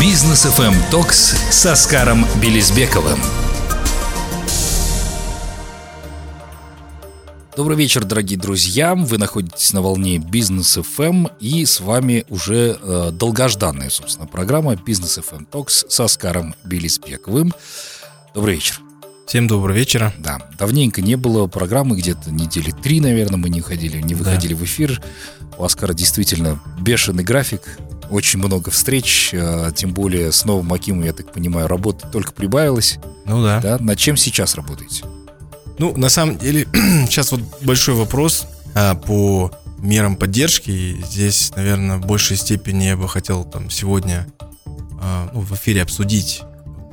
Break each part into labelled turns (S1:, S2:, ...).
S1: Бизнес FM Talks с Оскаром Белизбековым. Добрый вечер, дорогие друзья. Вы находитесь на волне Бизнес FM и с вами уже э, долгожданная, собственно, программа Бизнес FM Talks с Оскаром Белизбековым. Добрый вечер.
S2: Всем доброго вечера.
S1: Да, давненько не было программы, где-то недели три, наверное, мы не ходили, не выходили да. в эфир. У Оскара действительно бешеный график, очень много встреч, э, тем более с новым Акимом, я так понимаю, работа только прибавилась.
S2: Ну да.
S1: да. Над чем сейчас работаете?
S2: Ну, на самом деле, сейчас вот большой вопрос а, по мерам поддержки. Здесь, наверное, в большей степени я бы хотел там сегодня а, ну, в эфире обсудить,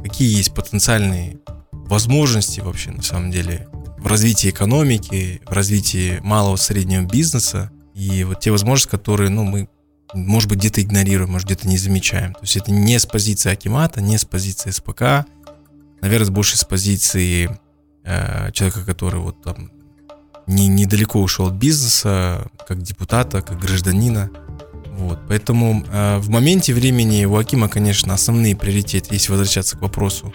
S2: какие есть потенциальные возможности вообще на самом деле в развитии экономики, в развитии малого и среднего бизнеса и вот те возможности, которые, ну, мы, может быть, где-то игнорируем, может, где-то не замечаем. То есть это не с позиции Акимата, не с позиции СПК, наверное, больше с позиции э, человека, который вот там не, недалеко ушел от бизнеса, как депутата, как гражданина. Вот, поэтому э, в моменте времени у Акима, конечно, основные приоритеты, если возвращаться к вопросу,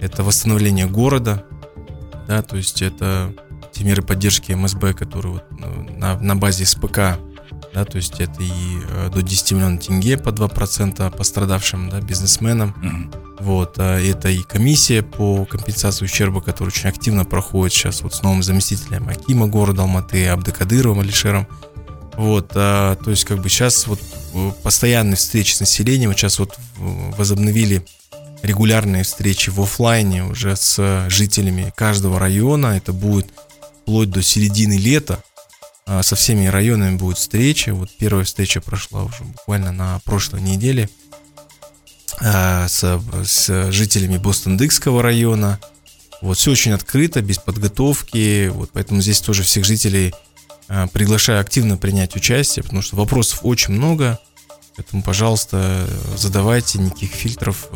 S2: это восстановление города, да, то есть это те меры поддержки МСБ, которые вот ну, на, на базе СПК, да, то есть это и э, до 10 миллионов тенге по 2% пострадавшим да, бизнесменам. Mm-hmm. Вот, а это и комиссия по компенсации ущерба, которая очень активно проходит сейчас вот с новым заместителем Акима города Алматы, Абдыкадыровым Алишером. Вот, а, то есть как бы сейчас вот э, постоянные встречи с населением, сейчас вот возобновили регулярные встречи в офлайне уже с жителями каждого района. Это будет вплоть до середины лета. А, со всеми районами будет встреча. Вот первая встреча прошла уже буквально на прошлой неделе а, с, с жителями Бостон-Дыкского района. Вот все очень открыто, без подготовки. Вот поэтому здесь тоже всех жителей а, приглашаю активно принять участие, потому что вопросов очень много. Поэтому, пожалуйста, задавайте никаких фильтров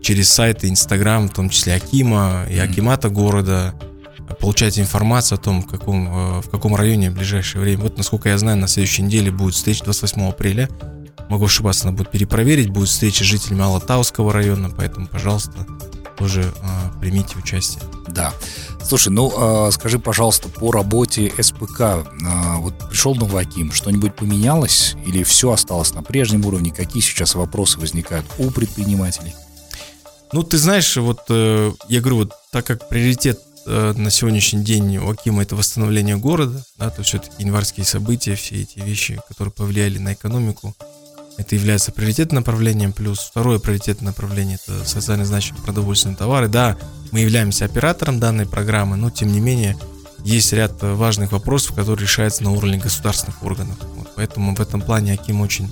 S2: через сайты Инстаграм, в том числе Акима и Акимата города. Получайте информацию о том, в каком, э, в каком районе в ближайшее время. Вот, насколько я знаю, на следующей неделе будет встреча 28 апреля. Могу ошибаться, надо будет перепроверить. Будет встреча с жителями Алатауского района, поэтому, пожалуйста, тоже э, примите участие.
S1: Да. Слушай, ну э, скажи, пожалуйста, по работе СПК, э, вот пришел новый Аким, что-нибудь поменялось или все осталось на прежнем уровне? Какие сейчас вопросы возникают у предпринимателей?
S2: Ну, ты знаешь, вот э, я говорю, вот так как приоритет э, на сегодняшний день у Акима это восстановление города, да, то все-таки январские события, все эти вещи, которые повлияли на экономику, это является приоритетным направлением. Плюс второе приоритетное направление – это социально значимые продовольственные товары. Да, мы являемся оператором данной программы, но тем не менее есть ряд важных вопросов, которые решаются на уровне государственных органов. Вот, поэтому в этом плане Аким очень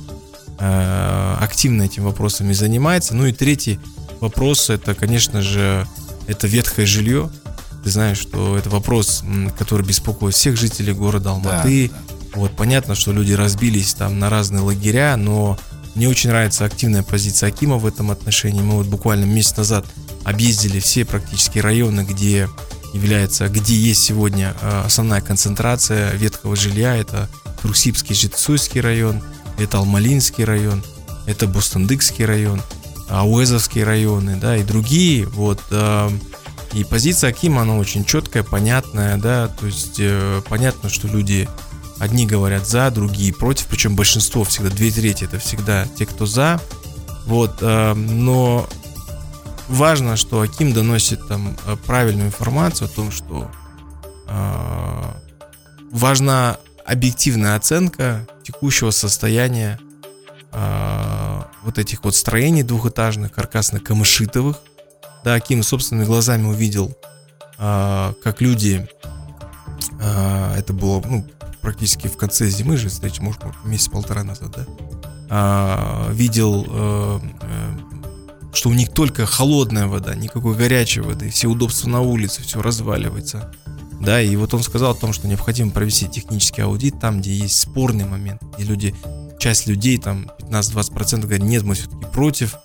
S2: э, активно этими вопросами занимается. Ну и третий вопрос – это, конечно же, это ветхое жилье. Ты знаешь, что это вопрос, который беспокоит всех жителей города Алматы. Да, да вот, понятно, что люди разбились там на разные лагеря, но мне очень нравится активная позиция Акима в этом отношении. Мы вот буквально месяц назад объездили все практически районы, где является, где есть сегодня э, основная концентрация ветхого жилья. Это Трусипский, Житсуйский район, это Алмалинский район, это Бустандыкский район, Ауэзовские районы, да, и другие. Вот, э, и позиция Акима, она очень четкая, понятная, да, то есть э, понятно, что люди Одни говорят за, другие против, причем большинство всегда, две трети это всегда те, кто за. Вот, э, но важно, что Аким доносит там э, правильную информацию о том, что э, важна объективная оценка текущего состояния э, вот этих вот строений двухэтажных, каркасно-камышитовых. Да, Аким собственными глазами увидел, э, как люди, э, это было, ну, практически в конце зимы же, встречи, может, месяц-полтора назад, да, а, видел, э, э, что у них только холодная вода, никакой горячей воды, все удобства на улице, все разваливается. Да, и вот он сказал о том, что необходимо провести технический аудит там, где есть спорный момент, где люди, часть людей, там 15-20% говорят, нет, мы все-таки против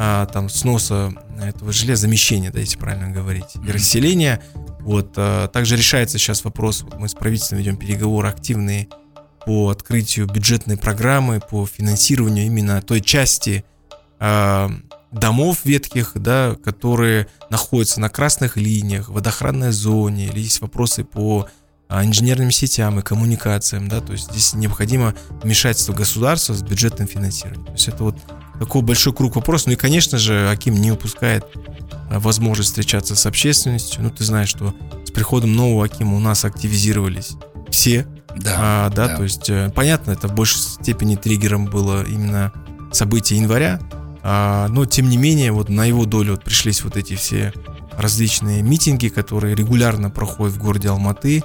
S2: а, там сноса этого железа, замещения, да, если правильно говорить, и расселения. Вот, а, также решается сейчас вопрос, вот мы с правительством ведем переговоры активные по открытию бюджетной программы, по финансированию именно той части э, домов ветхих, да, которые находятся на красных линиях, в водоохранной зоне, или есть вопросы по а, инженерным сетям и коммуникациям, да, то есть здесь необходимо вмешательство государства с бюджетным финансированием. То есть это вот такой большой круг вопросов. Ну и, конечно же, Аким не упускает а, возможность встречаться с общественностью. Ну, ты знаешь, что с приходом нового Акима у нас активизировались все. Да, а, да, да. то есть, э, понятно, это в большей степени триггером было именно событие января, а, но тем не менее, вот на его долю вот пришлись вот эти все различные митинги, которые регулярно проходят в городе Алматы,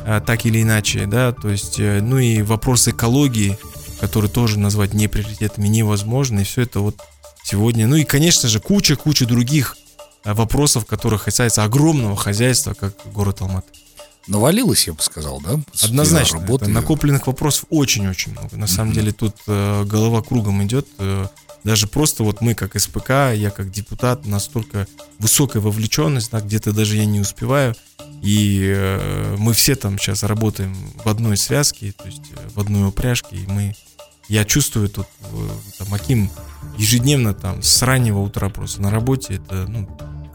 S2: а, так или иначе, да, то есть, э, ну и вопрос экологии, который тоже назвать не приоритетами невозможно, и все это вот сегодня, ну и, конечно же, куча-куча других а, вопросов, которые касаются огромного хозяйства, как город Алматы.
S1: Навалилось, я бы сказал, да?
S2: Однозначно. Работы. накопленных вопросов очень-очень много. На самом mm-hmm. деле тут э, голова кругом идет. Э, даже просто вот мы как СПК, я как депутат, настолько высокая вовлеченность, да, где-то даже я не успеваю. И э, мы все там сейчас работаем в одной связке, то есть э, в одной упряжке, и мы, я чувствую тут, э, там, Аким ежедневно там с раннего утра просто на работе, это, ну,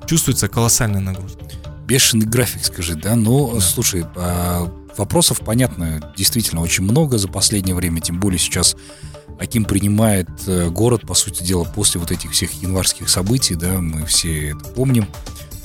S2: чувствуется колоссальная нагрузка.
S1: Бешеный график, скажи, да? Ну, да. слушай, а, вопросов, понятно, действительно очень много за последнее время, тем более сейчас каким принимает э, город, по сути дела, после вот этих всех январских событий, да, мы все это помним,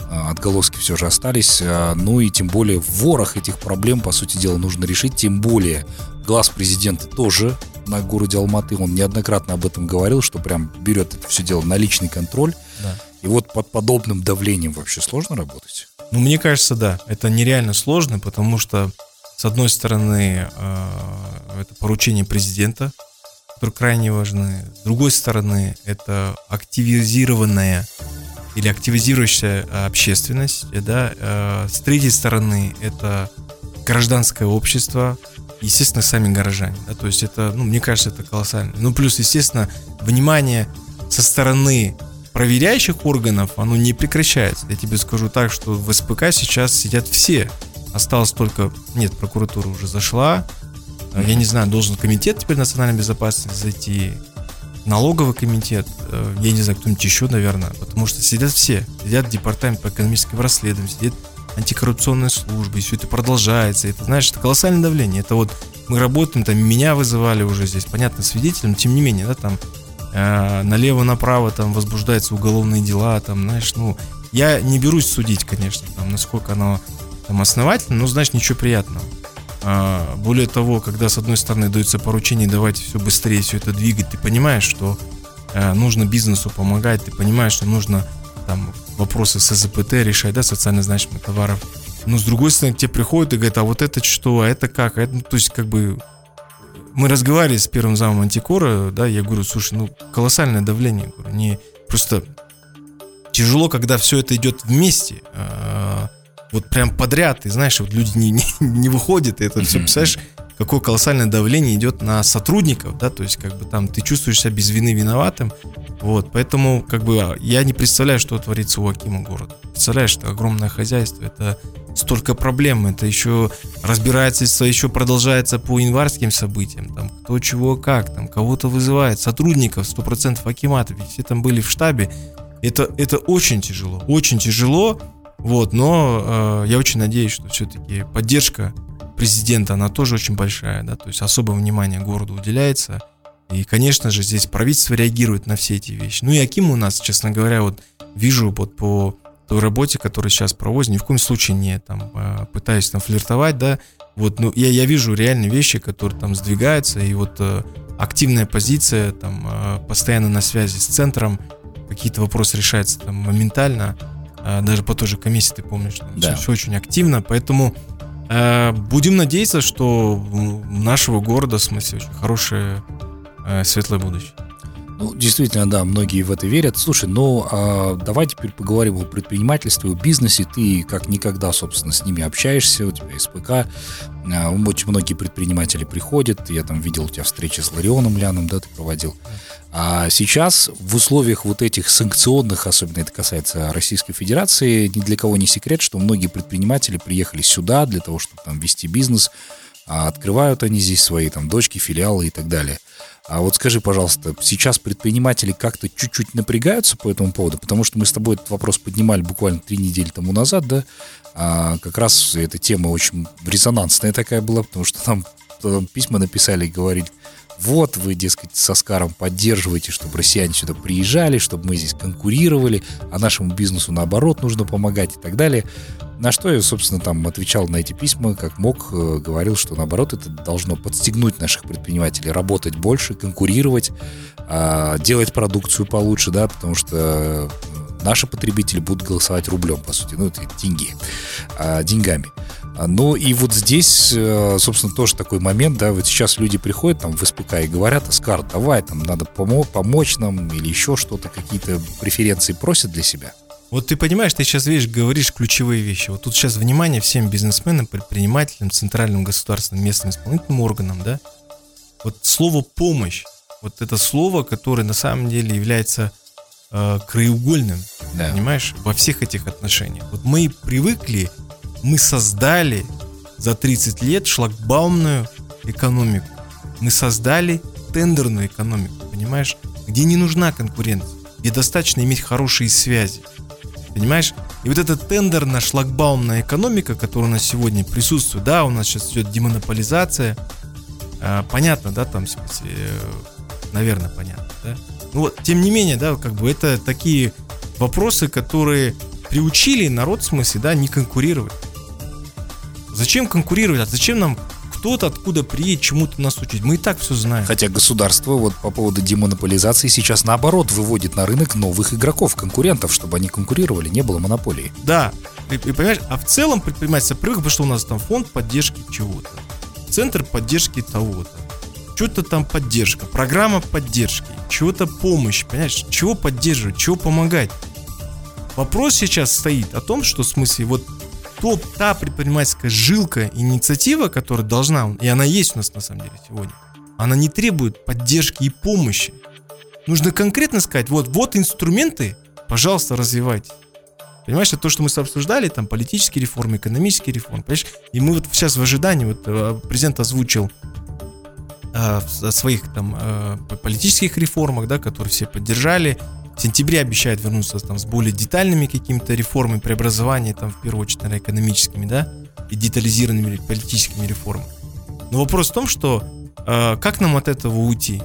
S1: а, отголоски все же остались, а, ну и тем более ворох этих проблем, по сути дела, нужно решить, тем более глаз президента тоже на городе Алматы, он неоднократно об этом говорил, что прям берет это все дело на личный контроль, да. и вот под подобным давлением вообще сложно работать?
S2: Ну, мне кажется, да, это нереально сложно, потому что, с одной стороны, э, это поручение президента, которые крайне важны. С другой стороны, это активизированная или активизирующая э, общественность, да. Э, с третьей стороны, это гражданское общество, естественно, сами горожане, да, то есть это, ну, мне кажется, это колоссально. Ну, плюс, естественно, внимание со стороны проверяющих органов, оно не прекращается. Я тебе скажу так, что в СПК сейчас сидят все. Осталось только... Нет, прокуратура уже зашла, Э, я не знаю, должен комитет теперь национальной безопасности зайти, налоговый комитет, э, я не знаю, кто-нибудь еще, наверное, потому что сидят все. Сидят департамент по экономическим расследованиям, сидит антикоррупционная служба, и все это продолжается. Это, знаешь, это колоссальное давление. Это вот мы работаем, там меня вызывали уже здесь, понятно, свидетелем, тем не менее, да, там э, налево-направо там возбуждаются уголовные дела, там, знаешь, ну, я не берусь судить, конечно, там, насколько оно там основательно, но, знаешь, ничего приятного. А, более того, когда с одной стороны дается поручение, давайте все быстрее все это двигать, ты понимаешь, что э, нужно бизнесу помогать, ты понимаешь, что нужно там вопросы с СЗПТ решать, да, социально значимых товаров. Но с другой стороны, к тебе приходят и говорят, а вот это что, а это как? А это, ну, то есть, как бы, мы разговаривали с первым замом антикора, да, я говорю, слушай, ну, колоссальное давление, говорю, не просто тяжело, когда все это идет вместе. А, вот прям подряд, и знаешь, вот люди не, не, не выходят, и это все, представляешь, какое колоссальное давление идет на сотрудников, да, то есть как бы там ты чувствуешь себя без вины виноватым, вот, поэтому как бы я не представляю, что творится у Акима города. Представляешь, это огромное хозяйство, это столько проблем, это еще разбирательство еще продолжается по январским событиям, там кто чего как, там кого-то вызывает, сотрудников 100% Акимата, ведь все там были в штабе, это, это очень тяжело, очень тяжело, вот, но э, я очень надеюсь, что все-таки поддержка президента, она тоже очень большая, да, то есть особое внимание городу уделяется. И, конечно же, здесь правительство реагирует на все эти вещи. Ну и Аким у нас, честно говоря, вот вижу вот по той работе, которую сейчас проводит, ни в коем случае не там э, пытаюсь там флиртовать, да, вот, ну я, я вижу реальные вещи, которые там сдвигаются, и вот э, активная позиция, там, э, постоянно на связи с центром, какие-то вопросы решаются там моментально, а, даже по той же комиссии, ты помнишь, да. все, все очень активно, поэтому э, будем надеяться, что у нашего города, в смысле, очень хорошее э, светлое будущее.
S1: Ну, действительно, да, многие в это верят. Слушай, ну, а, давай теперь поговорим о предпринимательстве, о бизнесе. Ты как никогда, собственно, с ними общаешься, у тебя СПК. А, очень многие предприниматели приходят. Я там видел у тебя встречи с Ларионом Ляном, да, ты проводил. А сейчас в условиях вот этих санкционных, особенно это касается Российской Федерации, ни для кого не секрет, что многие предприниматели приехали сюда для того, чтобы там вести бизнес, а открывают они здесь свои там дочки, филиалы и так далее. А вот скажи, пожалуйста, сейчас предприниматели как-то чуть-чуть напрягаются по этому поводу, потому что мы с тобой этот вопрос поднимали буквально три недели тому назад, да, а как раз эта тема очень резонансная такая была, потому что там, там письма написали и говорили, вот вы, дескать, со Скаром поддерживаете, чтобы россияне сюда приезжали, чтобы мы здесь конкурировали, а нашему бизнесу наоборот нужно помогать и так далее. На что я, собственно, там отвечал на эти письма, как мог, э, говорил, что наоборот это должно подстегнуть наших предпринимателей работать больше, конкурировать, а, делать продукцию получше, да, потому что э, наши потребители будут голосовать рублем, по сути, ну, это деньги, а, деньгами. Ну и вот здесь, э, собственно, тоже такой момент, да, вот сейчас люди приходят там в СПК и говорят, Аскар, давай, там надо помо- помочь нам или еще что-то, какие-то преференции просят для себя.
S2: Вот ты понимаешь, ты сейчас, видишь, говоришь ключевые вещи. Вот тут сейчас внимание всем бизнесменам, предпринимателям, центральным государственным, местным исполнительным органам, да? Вот слово «помощь», вот это слово, которое на самом деле является э, краеугольным, да. понимаешь, во всех этих отношениях. Вот мы привыкли, мы создали за 30 лет шлагбаумную экономику. Мы создали тендерную экономику, понимаешь, где не нужна конкуренция, где достаточно иметь хорошие связи. Понимаешь? И вот эта тендерно-шлагбаумная экономика, которая у нас сегодня присутствует, да, у нас сейчас идет демонополизация, а, понятно, да, там, в смысле, э, наверное, понятно, да. Ну вот, тем не менее, да, как бы это такие вопросы, которые приучили народ, в смысле, да, не конкурировать. Зачем конкурировать? А зачем нам кто-то откуда приедет чему-то нас учить. Мы и так все знаем.
S1: Хотя государство вот по поводу демонополизации сейчас наоборот выводит на рынок новых игроков, конкурентов, чтобы они конкурировали, не было монополии.
S2: Да, и, и понимаешь, а в целом предпринимательство привык, потому что у нас там фонд поддержки чего-то, центр поддержки того-то, что-то там поддержка, программа поддержки, чего-то помощь, понимаешь, чего поддерживать, чего помогать. Вопрос сейчас стоит о том, что в смысле вот то, та предпринимательская жилка, инициатива, которая должна, и она есть у нас на самом деле сегодня, она не требует поддержки и помощи. Нужно конкретно сказать, вот, вот инструменты, пожалуйста, развивайте. Понимаешь, это то, что мы обсуждали, там, политические реформы, экономические реформы, понимаешь? И мы вот сейчас в ожидании, вот э, президент озвучил э, о своих там э, политических реформах, да, которые все поддержали, в сентябре обещают вернуться там, с более детальными какими-то реформами, преобразованиями, там, в первую очередь, наверное, экономическими, да, и детализированными политическими реформами. Но вопрос в том, что э, как нам от этого уйти?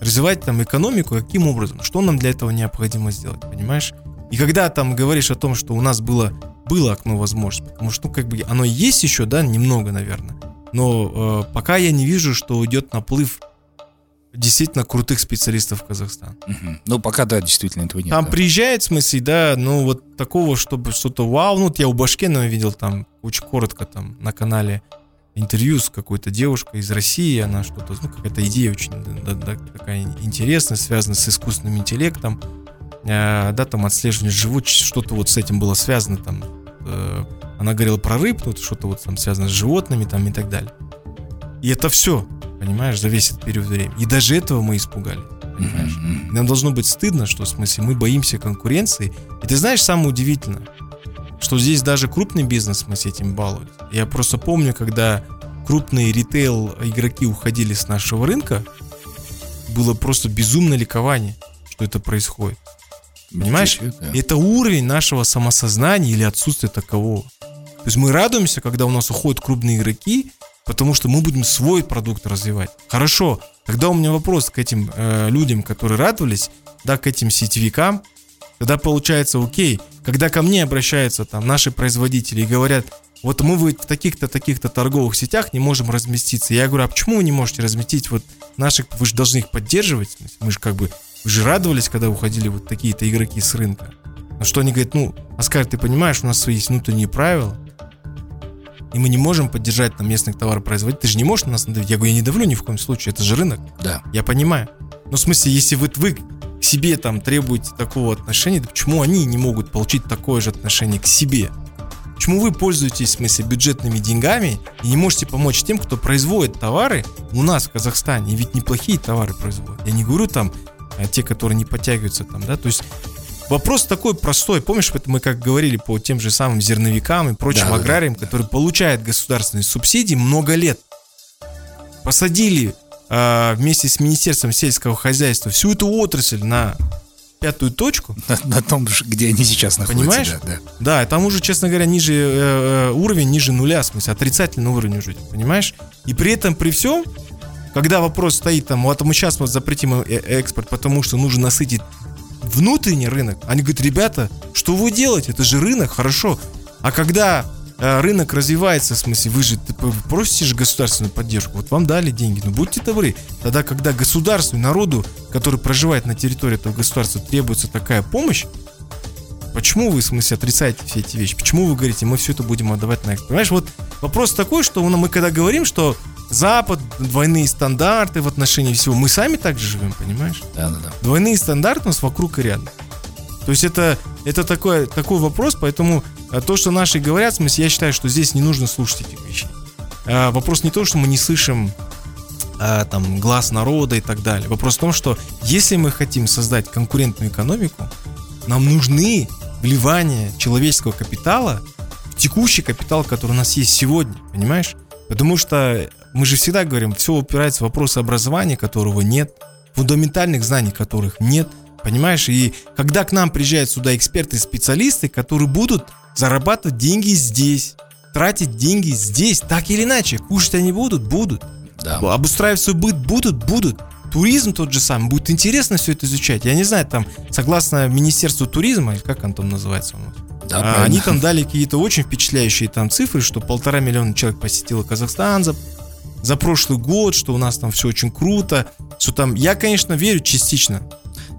S2: Развивать там экономику, каким образом? Что нам для этого необходимо сделать, понимаешь? И когда там говоришь о том, что у нас было, было окно возможностей, потому что, ну, как бы оно есть еще, да, немного, наверное, но э, пока я не вижу, что идет наплыв действительно крутых специалистов в Казахстан.
S1: Угу. Ну, пока, да, действительно этого нет.
S2: Там
S1: да.
S2: приезжает, в смысле, да, ну, вот такого, чтобы что-то вау, ну, вот я у Башкенова видел там, очень коротко там на канале интервью с какой-то девушкой из России, она что-то, ну, какая-то идея очень да, да, такая интересная, связанная с искусственным интеллектом, э, да, там отслеживание живучести, что-то вот с этим было связано, там, э, она говорила про рыб, ну, что-то вот там связано с животными, там, и так далее. И это все понимаешь, за весь этот период времени. И даже этого мы испугали, понимаешь. Mm-hmm. Нам должно быть стыдно, что, в смысле, мы боимся конкуренции. И ты знаешь, самое удивительное, что здесь даже крупный бизнес мы с этим балует. Я просто помню, когда крупные ритейл-игроки уходили с нашего рынка, было просто безумное ликование, что это происходит. Понимаешь? Да. Это уровень нашего самосознания или отсутствие такового. То есть мы радуемся, когда у нас уходят крупные игроки, потому что мы будем свой продукт развивать. Хорошо, тогда у меня вопрос к этим э, людям, которые радовались, да, к этим сетевикам. Тогда получается, окей, когда ко мне обращаются там наши производители и говорят, вот мы в таких-то, таких-то торговых сетях не можем разместиться. Я говорю, а почему вы не можете разместить вот наших, вы же должны их поддерживать. Мы же как бы, вы же радовались, когда уходили вот такие-то игроки с рынка. На что они говорят, ну, Оскар, ты понимаешь, у нас свои есть внутренние правила, и мы не можем поддержать там местных товаропроизводителей. Ты же не можешь на нас надавить. Я говорю, я не давлю ни в коем случае, это же рынок.
S1: Да.
S2: Я понимаю. Но в смысле, если вы, вы к себе там требуете такого отношения, то почему они не могут получить такое же отношение к себе? Почему вы пользуетесь, в смысле, бюджетными деньгами и не можете помочь тем, кто производит товары у нас в Казахстане? И ведь неплохие товары производят. Я не говорю там а те, которые не подтягиваются там, да, то есть Вопрос такой простой. Помнишь, мы как говорили по тем же самым зерновикам и прочим да, аграриям, да, которые получают государственные субсидии много лет. Посадили э, вместе с Министерством сельского хозяйства всю эту отрасль на пятую точку.
S1: На, на том, где они сейчас находятся.
S2: Понимаешь?
S1: Да, да.
S2: Да, там уже, честно говоря, ниже э, уровень ниже нуля, в смысле, отрицательный уровень уже, понимаешь? И при этом, при всем, когда вопрос стоит там, вот мы сейчас вот запретим экспорт, потому что нужно насытить внутренний рынок, они говорят, ребята, что вы делаете? Это же рынок, хорошо. А когда э, рынок развивается, в смысле, вы же просите же государственную поддержку, вот вам дали деньги, ну будьте добры. Тогда, когда государству и народу, который проживает на территории этого государства, требуется такая помощь, Почему вы, в смысле, отрицаете все эти вещи? Почему вы говорите, мы все это будем отдавать на? Понимаешь, вот вопрос такой, что ну, мы когда говорим, что Запад, двойные стандарты в отношении всего, мы сами так же живем, понимаешь?
S1: Да, да, да.
S2: Двойные стандарты у нас вокруг и рядом. То есть это, это такой, такой вопрос, поэтому а, то, что наши говорят, в смысле, я считаю, что здесь не нужно слушать этих вещей. А, вопрос не то, что мы не слышим а, там, глаз народа и так далее. Вопрос в том, что если мы хотим создать конкурентную экономику, нам нужны вливание человеческого капитала в текущий капитал, который у нас есть сегодня, понимаешь? Потому что мы же всегда говорим, все упирается в вопросы образования, которого нет, фундаментальных знаний которых нет, понимаешь? И когда к нам приезжают сюда эксперты, специалисты, которые будут зарабатывать деньги здесь, тратить деньги здесь, так или иначе, кушать они будут, будут.
S1: Да.
S2: Обустраивать свой быт будут, будут туризм тот же самый, будет интересно все это изучать. Я не знаю, там, согласно Министерству туризма, или как он там называется у нас,
S1: Да,
S2: а, они там дали какие-то очень впечатляющие там цифры, что полтора миллиона человек посетило Казахстан за, за прошлый год, что у нас там все очень круто, что там, я, конечно, верю частично.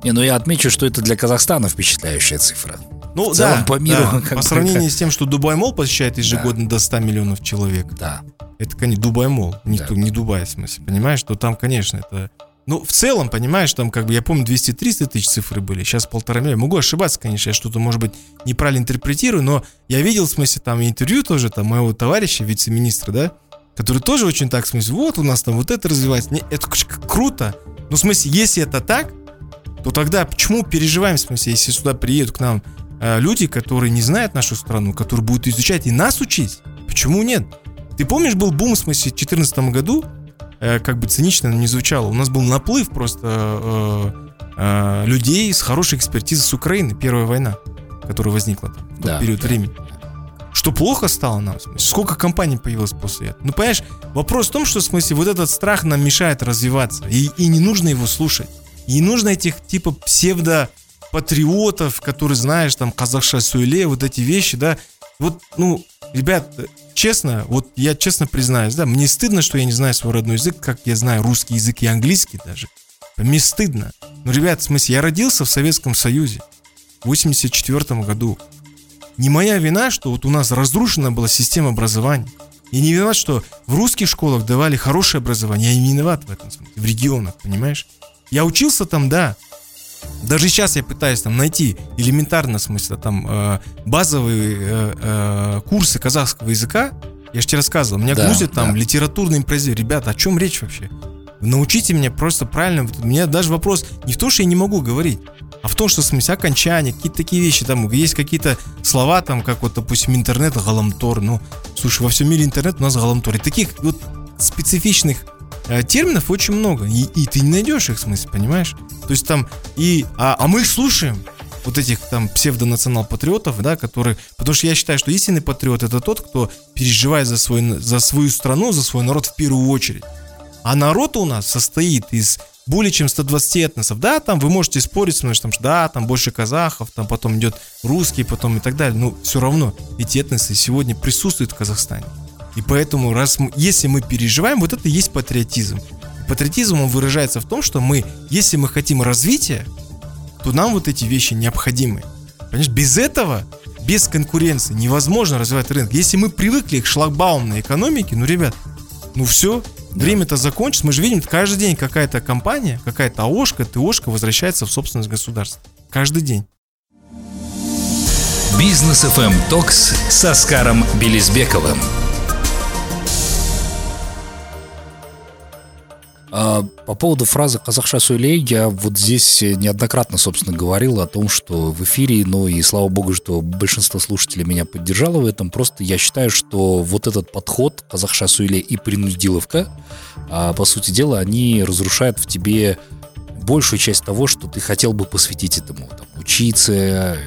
S1: Не, ну я отмечу, что это для Казахстана впечатляющая цифра.
S2: Ну
S1: В целом
S2: да,
S1: по миру
S2: да.
S1: как
S2: по сравнению
S1: как-
S2: с тем, что Дубай Мол посещает ежегодно до 100 миллионов человек,
S1: Да.
S2: это, конечно, Дубай Мол, не,
S1: Да.
S2: ту- не Дубай, в смысле, понимаешь, что там, конечно, это... Ну, в целом, понимаешь, там, как бы, я помню, 200-300 тысяч цифры были, сейчас полтора миллиона. Могу ошибаться, конечно, я что-то, может быть, неправильно интерпретирую, но я видел, в смысле, там, интервью тоже, там, моего товарища, вице-министра, да, который тоже очень так, в смысле, вот у нас там вот это развивается. Не, это круто. Ну, в смысле, если это так, то тогда почему переживаем, в смысле, если сюда приедут к нам э, люди, которые не знают нашу страну, которые будут изучать и нас учить? Почему нет? Ты помнишь, был бум, в смысле, в 2014 году, э, как бы цинично не звучало, у нас был наплыв просто э, э, людей с хорошей экспертизой с Украины, первая война, которая возникла там, в тот
S1: Да,
S2: период
S1: да.
S2: времени. Что плохо стало нам? Сколько компаний появилось после этого? Ну, понимаешь, вопрос в том, что, в смысле, вот этот страх нам мешает развиваться, и, и не нужно его слушать. И не нужно этих, типа, псевдо-патриотов, которые, знаешь, там, казахша суэле, вот эти вещи, да. Вот, ну, ребят, честно, вот я честно признаюсь, да, мне стыдно, что я не знаю свой родной язык, как я знаю русский язык и английский даже. Мне стыдно. Ну, ребят, в смысле, я родился в Советском Союзе в 84 году. Не моя вина, что вот у нас разрушена была система образования. Я не виноват, что в русских школах давали хорошее образование. Я не виноват в этом смысле, в регионах, понимаешь? Я учился там, да. Даже сейчас я пытаюсь там найти элементарно, в смысле, там э, базовые э, э, курсы казахского языка. Я же тебе рассказывал, меня
S1: Да,
S2: грузят там
S1: да.
S2: литературные произведения. Ребята, о чем речь вообще? Научите меня просто правильно. У меня даже вопрос не в том, что я не могу говорить, а в том, что в смысле окончания, какие-то такие вещи. Там есть какие-то слова, там, как вот, допустим, интернет, галамтор. Ну, слушай, во всем мире интернет у нас галамтор. И таких вот специфичных э, терминов очень много. И, и ты не найдешь их, в смысле, понимаешь? То есть там и... А, а мы их слушаем. Вот этих там псевдонационал-патриотов, да, которые... Потому что я считаю, что истинный патриот это тот, кто переживает за, свой, за свою страну, за свой народ в первую очередь. А народ у нас состоит из более чем 120 этносов. Да, там вы можете спорить с мной, что там, да, там больше казахов, там потом идет русский, потом и так далее. Но все равно эти этносы сегодня присутствуют в Казахстане. И поэтому, раз мы, если мы переживаем, вот это и есть патриотизм. Патриотизм, он выражается в том, что мы, если мы хотим развития, то нам вот эти вещи необходимы. Понимаешь, без этого, без конкуренции невозможно развивать рынок. Если мы привыкли к шлагбаумной экономике, ну, ребят, ну все, время-то закончится. Мы же видим, каждый день какая-то компания, какая-то АОшка, ТОшка возвращается в собственность государства. Каждый день.
S3: Бизнес FM Токс с Оскаром Белизбековым.
S1: А, по поводу фразы «казахша сөйлей» я вот здесь неоднократно, собственно, говорил о том, что в эфире, ну и слава богу, что большинство слушателей меня поддержало в этом. Просто я считаю, что вот этот подход «казахша сөйлей» и «принудиловка», а, по сути дела, они разрушают в тебе большую часть того, что ты хотел бы посвятить этому. Там, учиться,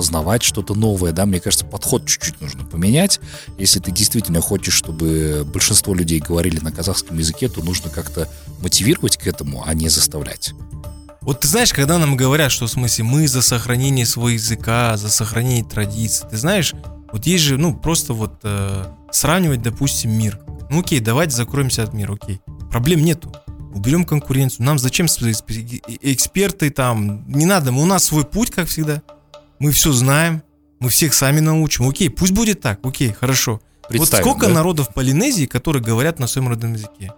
S1: познавать что-то новое, да, мне кажется, подход чуть-чуть нужно поменять. Если ты действительно хочешь, чтобы большинство людей говорили на казахском языке, то нужно как-то мотивировать к этому, а не заставлять.
S2: Вот ты знаешь, когда нам говорят, что в смысле мы за сохранение своего языка, за сохранение традиций, ты знаешь, вот есть же, ну, просто вот э, сравнивать, допустим, мир. Ну окей, давайте закроемся от мира, окей. Проблем нету. Уберем конкуренцию. Нам зачем эксперты там? Не надо, у нас свой путь, как всегда мы все знаем, мы всех сами научим. Окей, пусть будет так, окей, хорошо. вот сколько да? народов в Полинезии, которые говорят на своем родном языке?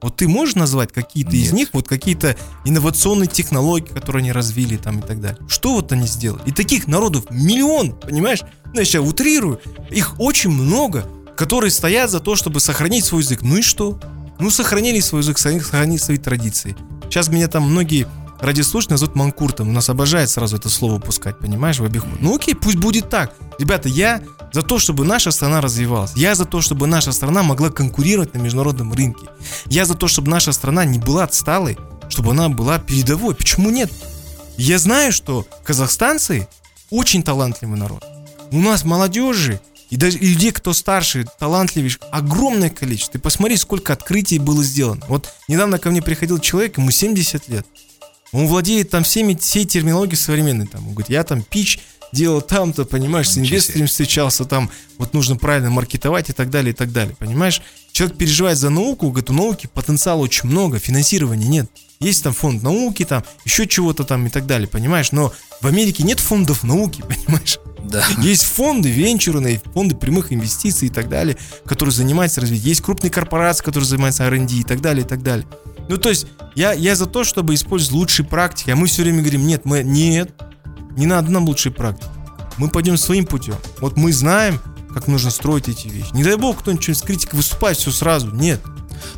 S2: Вот ты можешь назвать какие-то из них, вот какие-то инновационные технологии, которые они развили там и так далее? Что вот они сделали? И таких народов миллион, понимаешь? Ну, я сейчас утрирую. Их очень много, которые стоят за то, чтобы сохранить свой язык. Ну и что? Ну, сохранили свой язык, сохранили свои традиции. Сейчас меня там многие радиослушатель назовут манкуртом. У нас обожает сразу это слово пускать, понимаешь, в обиход. Ну окей, пусть будет так. Ребята, я за то, чтобы наша страна развивалась. Я за то, чтобы наша страна могла конкурировать на международном рынке. Я за то, чтобы наша страна не была отсталой, чтобы она была передовой. Почему нет? Я знаю, что казахстанцы очень талантливый народ. У нас молодежи и даже людей, кто старше, талантливее, огромное количество. Ты посмотри, сколько открытий было сделано. Вот недавно ко мне приходил человек, ему 70 лет. Он владеет там всеми, всей терминологией современной. Там, он говорит, я там пич делал там-то, понимаешь, с инвесторами встречался, там вот нужно правильно маркетовать и так далее, и так далее, понимаешь? Человек переживает за науку, говорит, у науки потенциала очень много, финансирования нет. Есть там фонд науки, там еще чего-то там и так далее, понимаешь? Но в Америке нет фондов науки, понимаешь?
S1: Да.
S2: Есть фонды венчурные, фонды прямых инвестиций и так далее, которые занимаются развитием. Есть крупные корпорации, которые занимаются R&D и так далее, и так далее. Ну, то есть, я, я за то, чтобы использовать лучшие практики, а мы все время говорим, нет, мы, нет, не надо нам лучшие практики. Мы пойдем своим путем. Вот мы знаем, как нужно строить эти вещи. Не дай бог кто-нибудь с критикой выступает все сразу. Нет.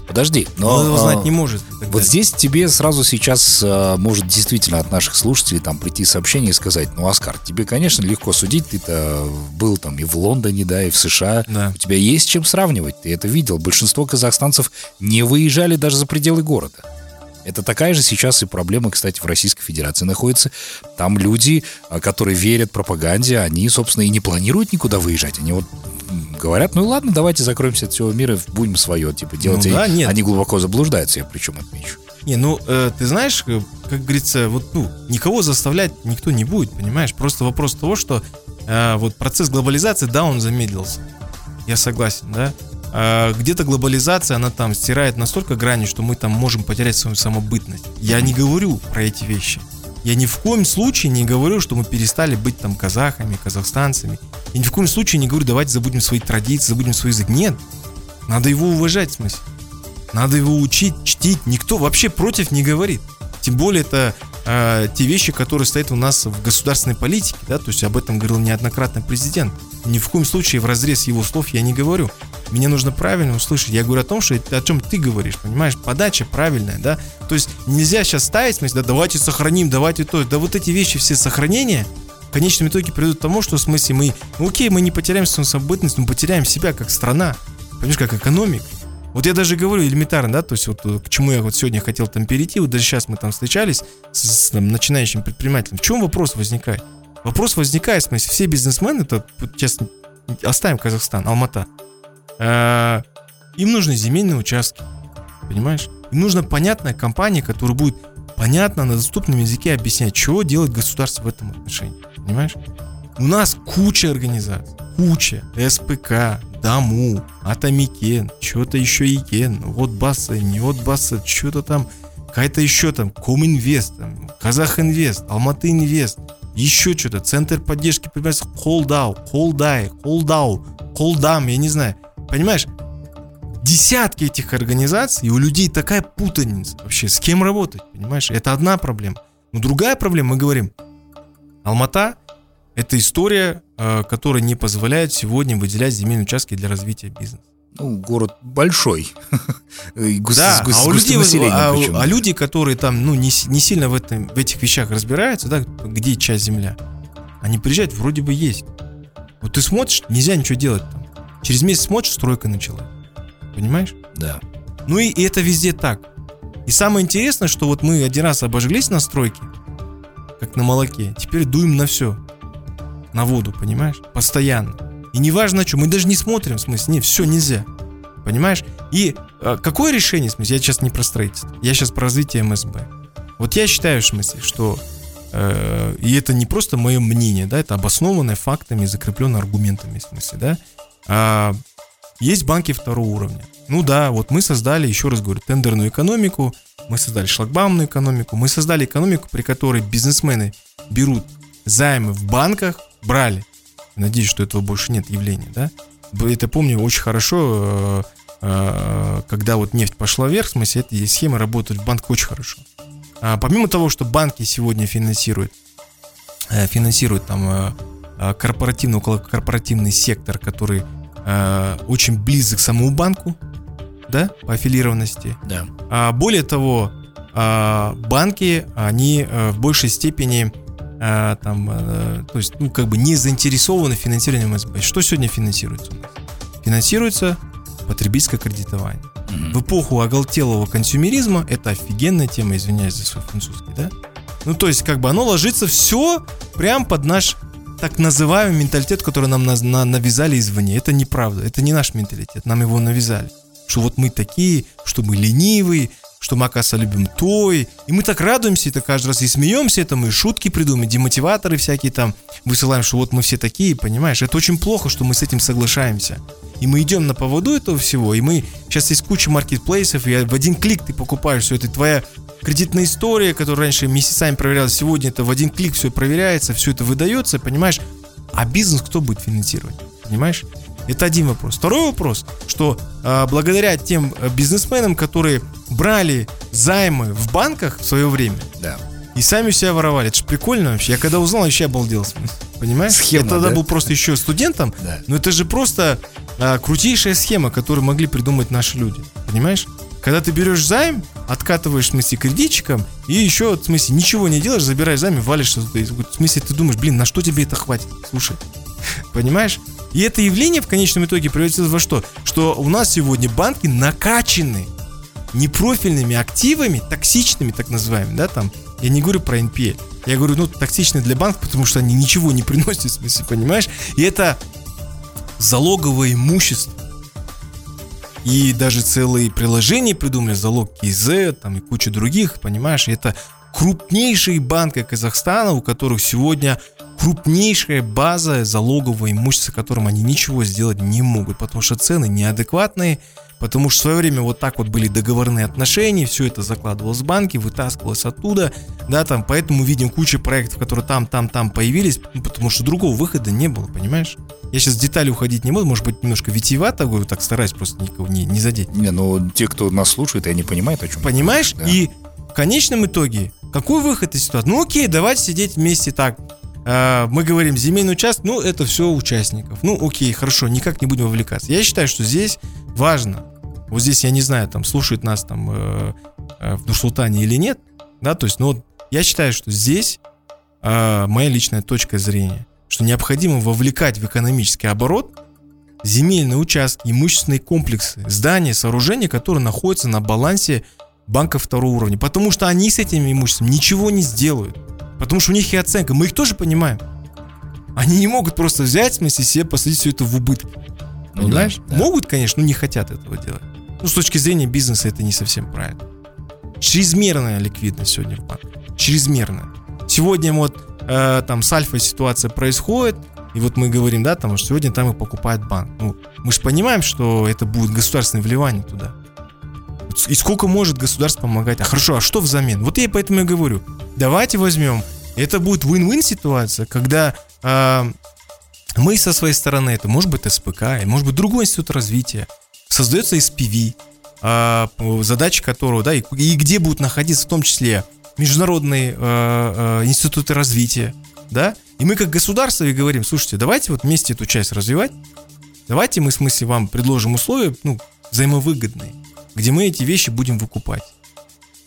S1: Подожди, но
S2: Он его знать а, не может.
S1: Вот здесь тебе сразу сейчас а, может действительно от наших слушателей там прийти сообщение и сказать, ну, Оскар, тебе, конечно, легко судить, ты-то был там и в Лондоне, да, и в США, да. у тебя есть чем сравнивать, ты это видел. Большинство казахстанцев не выезжали даже за пределы города. Это такая же сейчас и проблема, кстати, в Российской Федерации находится. Там люди, а, которые верят пропаганде, они, собственно, и не планируют никуда выезжать. Они вот говорят, ну ладно, давайте закроемся от всего мира, будем свое, типа, делать. Ну, да, нет. Они глубоко заблуждаются, я причем отмечу.
S2: Не, ну, э, ты знаешь, э, как говорится, вот, ну, никого заставлять никто не будет, понимаешь? Просто вопрос того, что э, вот процесс глобализации, да, он замедлился. Я согласен, да? А где-то глобализация, она там стирает настолько грани, что мы там можем потерять свою самобытность. Я не говорю про эти вещи. Я ни в коем случае не говорю, что мы перестали быть там казахами, казахстанцами. Я ни в коем случае не говорю, давайте забудем свои традиции, забудем свой язык. Нет. Надо его уважать, в смысле. Надо его учить, чтить. Никто вообще против не говорит. Тем более это э, те вещи, которые стоят у нас в государственной политике, да, то есть об этом говорил неоднократно президент. Ни в коем случае в разрез его слов я не говорю. Мне нужно правильно услышать. Я говорю о том, что о чем ты говоришь, понимаешь? Подача правильная, да? То есть нельзя сейчас ставить, смысле, да давайте сохраним, давайте то. Да вот эти вещи, все сохранения, в конечном итоге приведут к тому, что в смысле мы, ну окей, мы не потеряем свою самобытность, но потеряем себя как страна, понимаешь, как экономик. Вот я даже говорю элементарно, да, то есть вот к чему я вот сегодня хотел там перейти, вот даже сейчас мы там встречались с, с там, начинающим предпринимателем. В чем вопрос возникает? Вопрос возникает, в смысле, все бизнесмены, это сейчас оставим Казахстан, Алмата, э, им нужны земельные участки, понимаешь? Им нужна понятная компания, которая будет понятно на доступном языке объяснять, что делает государство в этом отношении, понимаешь? У нас куча организаций, куча, СПК, Даму, Атамикен, что-то еще Икен, вот Басы, не вот Басы, что-то там, какая-то еще там, Коминвест, там, Казахинвест, Алматы Инвест, еще что-то, Центр поддержки предпринимательства, Холдау, Холдай, Холдау, Холдам, я не знаю. Понимаешь, десятки этих организаций, и у людей такая путаница вообще, с кем работать, понимаешь? Это одна проблема. Но другая проблема, мы говорим, Алмата – это история, э, которая не позволяет сегодня выделять земельные участки для развития бизнеса.
S1: Ну, город большой.
S2: да, а у людей, а, а люди, которые там, ну, не, не сильно в, этом, в этих вещах разбираются, да, где часть земля, они приезжают, вроде бы есть. Вот ты смотришь, нельзя ничего делать там. Через месяц смотришь, стройка начала. Понимаешь?
S1: Да.
S2: Ну и, и это везде так. И самое интересное, что вот мы один раз обожглись на стройке, как на молоке, теперь дуем на все. На воду, понимаешь? Постоянно. И неважно что, мы даже не смотрим, в смысле, не, все нельзя. Понимаешь? И э, какое решение, в смысле, я сейчас не про строительство, я сейчас про развитие МСБ. Вот я считаю, в смысле, что э, и это не просто мое мнение, да, это обоснованное фактами, закреплено аргументами, в смысле, да. А, есть банки второго уровня. Ну да, вот мы создали, еще раз говорю, тендерную экономику, мы создали шлагбаумную экономику, мы создали экономику, при которой бизнесмены берут займы в банках, брали. Надеюсь, что этого больше нет явления, да? Это помню очень хорошо, э, э, когда вот нефть пошла вверх, в смысле, эти схемы работают в банках очень хорошо. А помимо того, что банки сегодня финансируют, э, финансируют там корпоративный, около корпоративный сектор, который очень близок к самому банку, да, по аффилированности.
S1: Да.
S2: А, более того, а, банки, они а, в большей степени а, там, а, то есть, ну, как бы не заинтересованы в финансировании МСБ. Что сегодня финансируется у нас? Финансируется потребительское кредитование. Mm-hmm. В эпоху оголтелого консюмеризма это офигенная тема, извиняюсь за свой французский, да? Ну, то есть, как бы оно ложится все прям под наш так называемый менталитет, который нам на, на, навязали извне. Это неправда, это не наш менталитет, нам его навязали что вот мы такие, что мы ленивые, что мы, оказывается, любим той. И мы так радуемся это каждый раз и смеемся этому, и шутки придумаем, демотиваторы всякие там высылаем, что вот мы все такие, понимаешь? Это очень плохо, что мы с этим соглашаемся. И мы идем на поводу этого всего, и мы... Сейчас есть куча маркетплейсов, и в один клик ты покупаешь все это. Твоя кредитная история, которая раньше месяцами проверялась, сегодня это в один клик все проверяется, все это выдается, понимаешь? А бизнес кто будет финансировать? Понимаешь? Это один вопрос. Второй вопрос, что э, благодаря тем э, бизнесменам, которые брали займы в банках в свое время,
S1: да.
S2: и сами себя воровали, это же прикольно вообще. Я когда узнал, вообще обалдел. Понимаешь? Схема, Я тогда да? был просто еще студентом, да. но это же просто э, крутейшая схема, которую могли придумать наши люди. Понимаешь? Когда ты берешь займ, откатываешь, в смысле, кредитчиком, и еще, в смысле, ничего не делаешь, забираешь займ и валишь. В смысле, ты думаешь, блин, на что тебе это хватит? Слушай, понимаешь? И это явление в конечном итоге превратилось во что? Что у нас сегодня банки накачаны непрофильными активами, токсичными так называемыми, да, там, я не говорю про NPL, я говорю, ну, токсичные для банка, потому что они ничего не приносят, в смысле, понимаешь? И это залоговое имущество. И даже целые приложения придумали, залог КИЗ, там и куча других, понимаешь? Это крупнейшие банки Казахстана, у которых сегодня крупнейшая база залогового имущества, которым они ничего сделать не могут, потому что цены неадекватные, потому что в свое время вот так вот были договорные отношения, все это закладывалось в банки, вытаскивалось оттуда, да, там, поэтому видим кучу проектов, которые там, там, там появились, ну, потому что другого выхода не было, понимаешь? Я сейчас в детали уходить не буду, может быть, немножко витиевато, говорю, так стараюсь просто никого не, не задеть.
S1: Не, ну, те, кто нас слушает, они понимают, о чем.
S2: Понимаешь? Да. И в конечном итоге, какой выход из ситуации? Ну, окей, давайте сидеть вместе так, а, мы говорим земельный участок, ну это все участников. Ну окей, хорошо, никак не будем вовлекаться. Я считаю, что здесь важно. Вот здесь я не знаю, там слушает нас там э, э, в Нур-Султане или нет, да, то есть, но ну, я считаю, что здесь э, моя личная точка зрения, что необходимо вовлекать в экономический оборот земельные участки, имущественные комплексы, здания, сооружения, которые находятся на балансе банка второго уровня, потому что они с этим имуществом ничего не сделают. Потому что у них и оценка. Мы их тоже понимаем. Они не могут просто взять, в смысле, себе посадить все это в убытки. Ну, Понимаешь? Да. Могут, конечно, но не хотят этого делать. Ну, с точки зрения бизнеса это не совсем правильно. Чрезмерная ликвидность сегодня в банке. Чрезмерная. Сегодня вот э, там с альфа ситуация происходит, и вот мы говорим, да, там, что сегодня там и покупает банк. Ну, мы же понимаем, что это будет государственное вливание туда. И сколько может государство помогать? А хорошо, а что взамен? Вот я поэтому и говорю, давайте возьмем. Это будет win-win ситуация, когда э, мы со своей стороны, это может быть СПК, может быть другой институт развития, создается SPV, а, задача которого, да, и, и где будут находиться в том числе международные э, э, институты развития, да, и мы как государство и говорим, слушайте, давайте вот вместе эту часть развивать, давайте мы, в смысле, вам предложим условия, ну, взаимовыгодные, где мы эти вещи будем выкупать.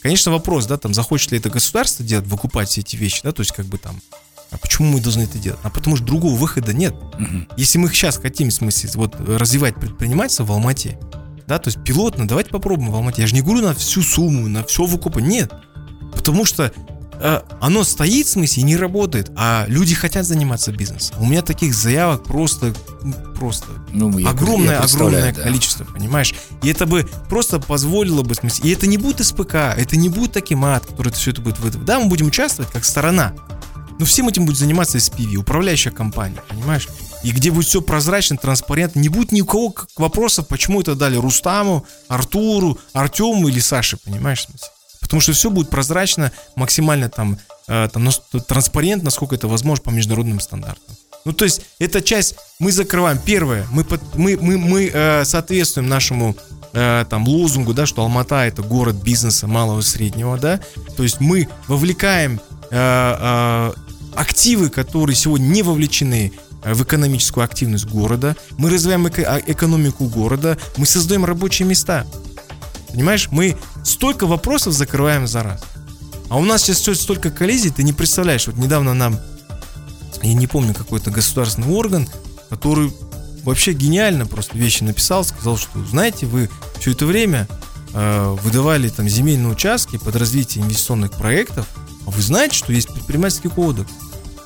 S2: Конечно, вопрос, да, там, захочет ли это государство делать, выкупать все эти вещи, да, то есть, как бы там, а почему мы должны это делать? А потому что другого выхода нет. Угу. Если мы сейчас хотим, в смысле, вот развивать предпринимательство в Алмате, да, то есть пилотно, давайте попробуем в Алмате. Я же не говорю на всю сумму, на все выкупать, нет. Потому что э, оно стоит, в смысле, и не работает, а люди хотят заниматься бизнесом. У меня таких заявок просто, просто ну, огромное, огромное да. количество, понимаешь? И это бы просто позволило бы, в смысле, и это не будет СПК, это не будет таким ад, который все это будет выдавать. Да, мы будем участвовать как сторона, но всем этим будет заниматься SPV, управляющая компания, понимаешь? И где будет все прозрачно, транспарентно, не будет ни у кого вопросов, почему это дали Рустаму, Артуру, Артему или Саше, понимаешь? Потому что все будет прозрачно, максимально там, э, там транспарентно, насколько это возможно по международным стандартам. Ну, то есть, эта часть мы закрываем. Первое, мы, мы, мы, мы э, соответствуем нашему э, там лозунгу, да, что Алмата это город бизнеса малого и среднего, да. То есть мы вовлекаем э, э, активы, которые сегодня не вовлечены в экономическую активность города, мы развиваем эко- а, экономику города, мы создаем рабочие места. Понимаешь, мы столько вопросов закрываем за раз. А у нас сейчас столько коллизий, ты не представляешь. Вот недавно нам, я не помню, какой-то государственный орган, который вообще гениально просто вещи написал, сказал, что, знаете, вы все это время э, выдавали там земельные участки под развитие инвестиционных проектов, а вы знаете, что есть предпринимательский кодекс.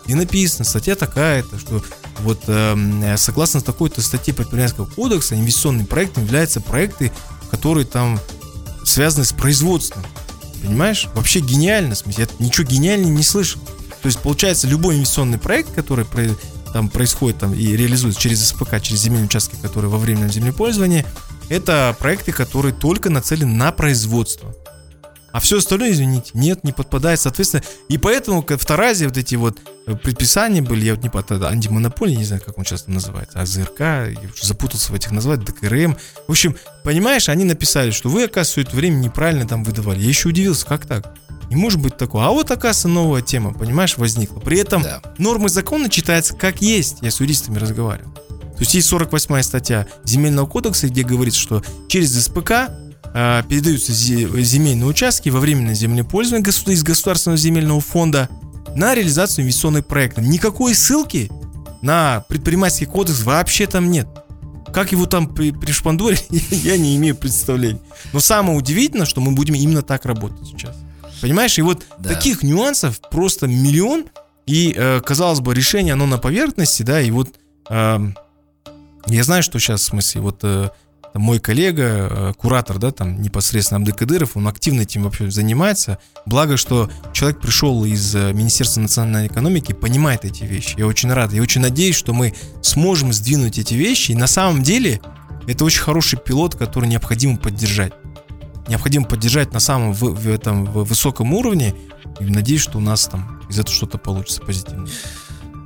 S2: И написано, статья такая-то, что вот э, согласно такой-то статье предпринимательского кодекса инвестиционным проектом являются проекты, которые там связаны с производством. Понимаешь? Вообще гениально, в смысле, я ничего гениальнее не слышал. То есть, получается, любой инвестиционный проект, который там происходит там, и реализуется через СПК, через земельные участки, которые во временном землепользовании, это проекты, которые только нацелены на производство. А все остальное, извините, нет, не подпадает, соответственно. И поэтому в Таразе вот эти вот э, предписания были, я вот не помню, антимонополия, не знаю, как он сейчас называется, АЗРК, я уже запутался в этих названиях, ДКРМ. В общем, понимаешь, они написали, что вы, оказывается, все это время неправильно там выдавали. Я еще удивился, как так? Не может быть такого. А вот, оказывается, новая тема, понимаешь, возникла. При этом да. нормы закона читаются как есть. Я с юристами разговаривал. То есть есть 48 статья Земельного кодекса, где говорится, что через СПК э, передаются земельные участки во временное землепользование из Государственного земельного фонда на реализацию инвестиционных проектов. Никакой ссылки на предпринимательский кодекс вообще там нет. Как его там при, пришпандурили, я не имею представления. Но самое удивительное, что мы будем именно так работать сейчас. Понимаешь, и вот да. таких нюансов просто миллион, и, э, казалось бы, решение, оно на поверхности, да, и вот э, я знаю, что сейчас, в смысле, вот э, мой коллега, э, куратор, да, там непосредственно Абды Кадыров, он активно этим вообще занимается. Благо, что человек пришел из э, Министерства национальной экономики, понимает эти вещи. Я очень рад. Я очень надеюсь, что мы сможем сдвинуть эти вещи. И на самом деле это очень хороший пилот, который необходимо поддержать. Необходимо поддержать на самом в, в этом в высоком уровне. И надеюсь, что у нас там из этого что-то получится позитивное.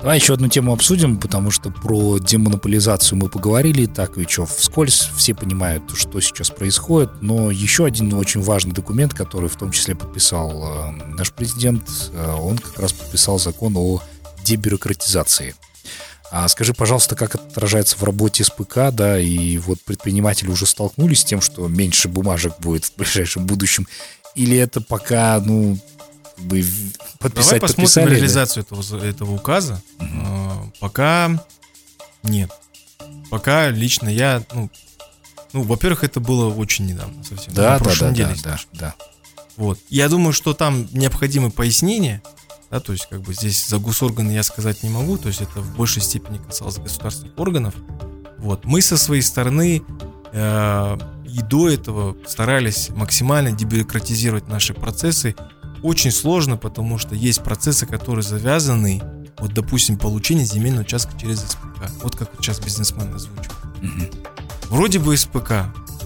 S1: Давай еще одну тему обсудим, потому что про демонополизацию мы поговорили, так ведь что, вскользь все понимают, что сейчас происходит, но еще один очень важный документ, который в том числе подписал э, наш президент, э, он как раз подписал закон о дебюрократизации. А скажи, пожалуйста, как это отражается в работе СПК, да, и вот предприниматели уже столкнулись с тем, что меньше бумажек будет в ближайшем будущем, или это пока, ну, бы
S2: подписать, Давай посмотрим реализацию этого, этого указа. Угу. Пока нет. Пока лично я, ну, ну, во-первых, это было очень недавно совсем.
S1: Да, да, да, неделе, да, да, да.
S2: Вот. Я думаю, что там необходимы пояснения, да, то есть как бы здесь за госорганы я сказать не могу, то есть это в большей степени касалось государственных органов. Вот. Мы со своей стороны э, и до этого старались максимально дебюрократизировать наши процессы очень сложно, потому что есть процессы, которые завязаны, вот, допустим, получение земельного участка через СПК. Вот как сейчас бизнесмен озвучил. Угу. Вроде бы СПК,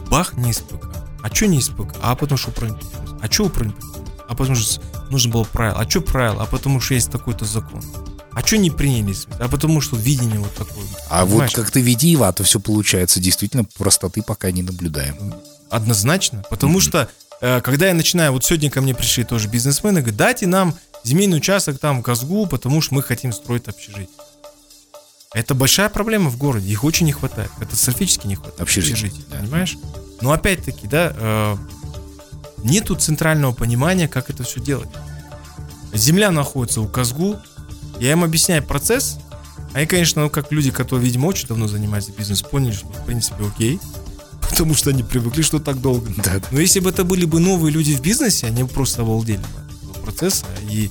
S2: бах, не СПК. А что не СПК? А потому что управление А что управление А потому что нужно было правило. А что правило? А потому что есть такой-то закон. А что не принялись? А потому что видение вот такое.
S1: А понимаешь? вот как ты веди его, а то все получается. Действительно, простоты пока не наблюдаем.
S2: Однозначно. Потому mm-hmm. что когда я начинаю, вот сегодня ко мне пришли тоже бизнесмены, говорят, дайте нам земельный участок там в Казгу, потому что мы хотим строить общежитие. Это большая проблема в городе, их очень не хватает, катастрофически не хватает.
S1: Общежитий, да.
S2: понимаешь? Но опять-таки, да, э, нету центрального понимания, как это все делать. Земля находится у Казгу, я им объясняю процесс, они, конечно, ну, как люди, которые, видимо, очень давно занимаются бизнесом, поняли, что, в принципе, окей, потому что они привыкли, что так долго.
S1: Да.
S2: Но если бы это были бы новые люди в бизнесе, они бы просто обалдели бы процесса, и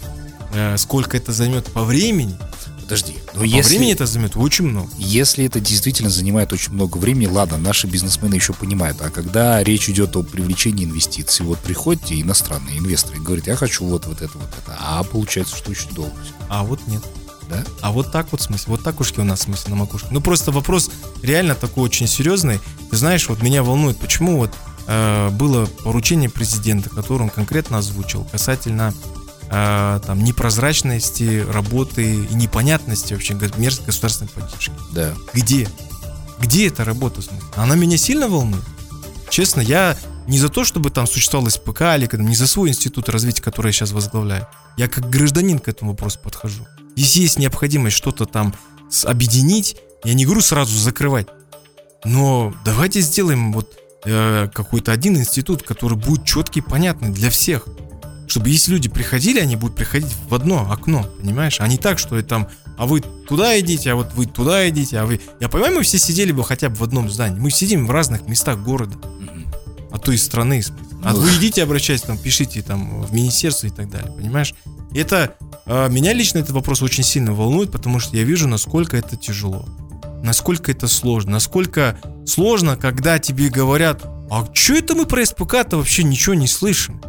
S2: э, сколько это займет по времени,
S1: Подожди. Но
S2: по
S1: если,
S2: времени это займет очень много.
S1: если это действительно занимает очень много времени, ладно, наши бизнесмены еще понимают. А когда речь идет о привлечении инвестиций, вот приходите иностранные инвесторы и говорят, я хочу вот, вот это, вот это. А получается, что очень долго.
S2: А вот нет.
S1: Да?
S2: А вот так вот в смысле, вот так ушки у нас в смысле на макушке. Ну просто вопрос реально такой очень серьезный. Ты знаешь, вот меня волнует, почему вот э, было поручение президента, которое он конкретно озвучил касательно э, там непрозрачности работы и непонятности вообще го- мер государственной поддержки.
S1: Да.
S2: Где? Где эта работа? Она меня сильно волнует. Честно, я не за то, чтобы там существовал СПК или не за свой институт развития, который я сейчас возглавляю. Я как гражданин к этому вопросу подхожу. Если есть необходимость что-то там объединить, я не говорю сразу закрывать. Но давайте сделаем вот э, какой-то один институт, который будет четкий, понятный для всех. Чтобы если люди приходили, они будут приходить в одно окно, понимаешь? А не так, что это там, а вы туда идите, а вот вы туда идите, а вы... Я понимаю, мы все сидели бы хотя бы в одном здании. Мы сидим в разных местах города,
S1: Мгм.
S2: А то и страны. А
S1: Ну,
S2: вы идите, обращайтесь, там, пишите там в министерство и так далее, понимаешь? И Это э, меня лично этот вопрос очень сильно волнует, потому что я вижу, насколько это тяжело, насколько это сложно, насколько сложно, когда тебе говорят, а что это мы про СПК-то вообще ничего не слышим?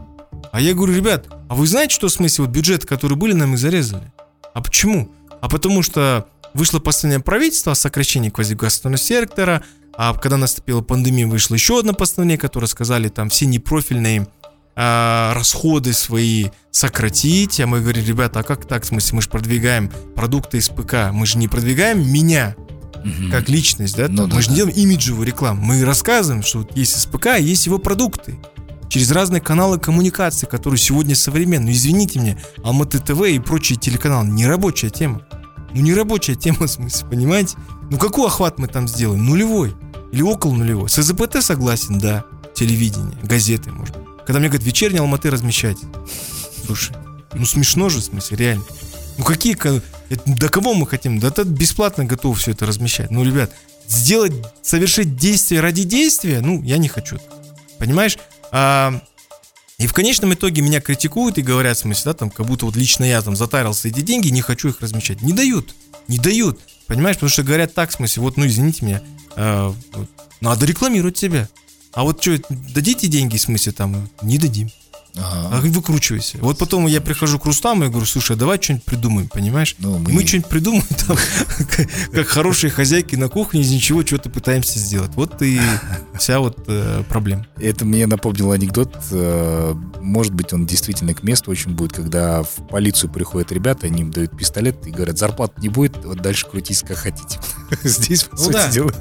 S2: А я говорю, ребят, а вы знаете, что в смысле вот бюджеты, которые были, нам их зарезали? А почему? А потому что вышло постановление правительства о сокращении квазигосударственного сектора, а когда наступила пандемия, вышло еще одно постановление, которое сказали там все непрофильные а, расходы свои сократить. А мы говорим, ребята, а как так? В смысле, мы же продвигаем продукты из ПК, мы же не продвигаем меня
S1: Мгм.
S2: как личность, да?
S1: Ну
S2: там.
S1: да,
S2: мы же не делаем имиджевую рекламу. Мы рассказываем, что вот есть СПК, а есть его продукты. Через разные каналы коммуникации, которые сегодня современны. Ну, Извините меня, Алматы ТВ и прочие телеканалы. Не рабочая тема. Ну, не рабочая тема, в смысле, понимаете? Ну, какой охват мы там сделаем? Нулевой. Или около нулевой. С ЗПТ согласен, да. Телевидение, газеты, может. Когда мне говорят, вечерний Алматы размещать. Слушай, ну смешно же, в смысле, реально. Ну какие, до кого мы хотим? Да это бесплатно готов все это размещать. Ну, ребят, сделать, совершить действие ради действия, ну, я не хочу. Понимаешь? А, и в конечном итоге меня критикуют и говорят, в смысле, да, там, как будто вот лично я там затарился эти деньги, не хочу их размещать. Не дают, не дают. Понимаешь, потому что говорят так, в смысле, вот, ну, извините меня, вот, надо рекламировать себя. А вот что, дадите деньги, в смысле, там, не дадим. А
S1: Ага.
S2: выкручивайся. Вот потом я прихожу к Рустаму и говорю, слушай, а давай что-нибудь придумаем, понимаешь?
S1: Ну,
S2: мы
S1: мы-
S2: что-нибудь придумаем там, как- хорошие хозяйки на кухне, из ничего что-то пытаемся сделать. Вот и вся вот э, проблема.
S1: Это мне напомнил анекдот. э, Может быть, он действительно к месту очень будет, когда в полицию приходят ребята, они им дают пистолет и говорят, зарплат не будет, вот дальше крутись как хотите. Здесь, по
S2: Ну
S1: сути дела,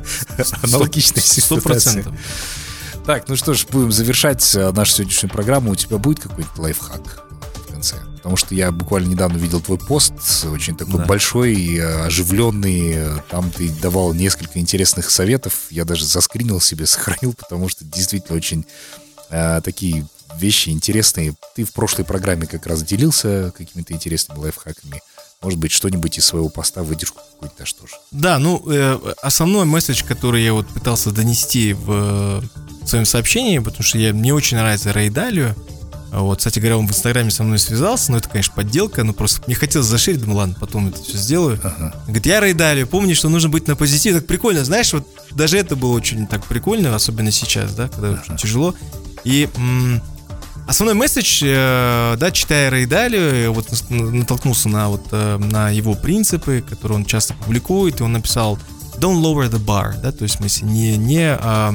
S1: аналогичная
S2: Сто
S1: ситуация.
S2: процентов.
S1: Так, ну что ж, будем завершать э, нашу сегодняшнюю программу. У тебя будет какой-нибудь лайфхак в конце? Потому что я буквально недавно видел твой пост, очень такой
S2: Да.
S1: большой, э, оживленный. Там ты давал несколько интересных советов. Я даже заскринил себе, сохранил, потому что действительно очень э, такие вещи интересные. Ты в прошлой программе как раз делился какими-то интересными лайфхаками. Может быть, что-нибудь из своего поста выдержку какую-то дашь тоже.
S2: Да, ну, э, основной месседж, который я вот пытался донести в, э, своем сообщении, потому что я, мне очень нравится. А Вот, кстати говоря, он в Инстаграме со мной связался, но это, конечно, подделка, но просто мне хотелось заширить, думаю, ладно, потом это все сделаю.
S1: Ага.
S2: Говорит, я Рэй Далио, помни, что нужно быть на позитиве. Так прикольно, знаешь, вот даже это было очень так прикольно, особенно сейчас, да, когда очень тяжело. И м, основной месседж, э, да, читая Рэй вот натолкнулся на вот э, на его принципы, которые он часто публикует, и он написал "Don't lower the bar", да, то есть в смысле не не а,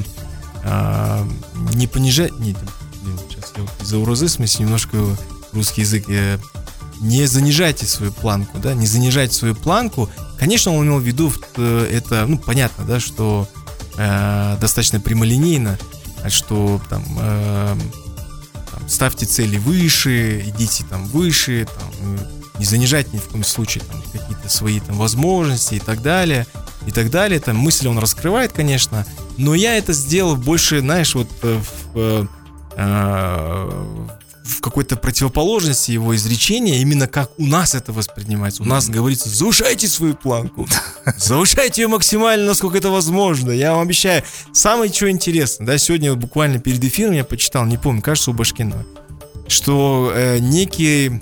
S2: а, не понижать, не, сейчас я вот из-за урозы, в смысле немножко русский язык э, не занижайте свою планку, да, не занижайте свою планку. Конечно, он имел в виду э, это, ну, понятно, да, что э, достаточно прямолинейно, что там, э, ставьте цели выше, идите там выше, там, э, не занижать ни в коем случае там, какие-то свои там возможности и так далее, и так далее. Там мысли он раскрывает, конечно, но я это сделал больше, знаешь, вот э, в, э, в какой-то противоположности его изречения, именно как у нас это воспринимается. У нас говорится, завышайте свою планку, завышайте ее максимально, насколько это возможно. Я вам обещаю. Самое что интересно, да, сегодня буквально перед эфиром я почитал, не помню, кажется, у Башкина, что э, некие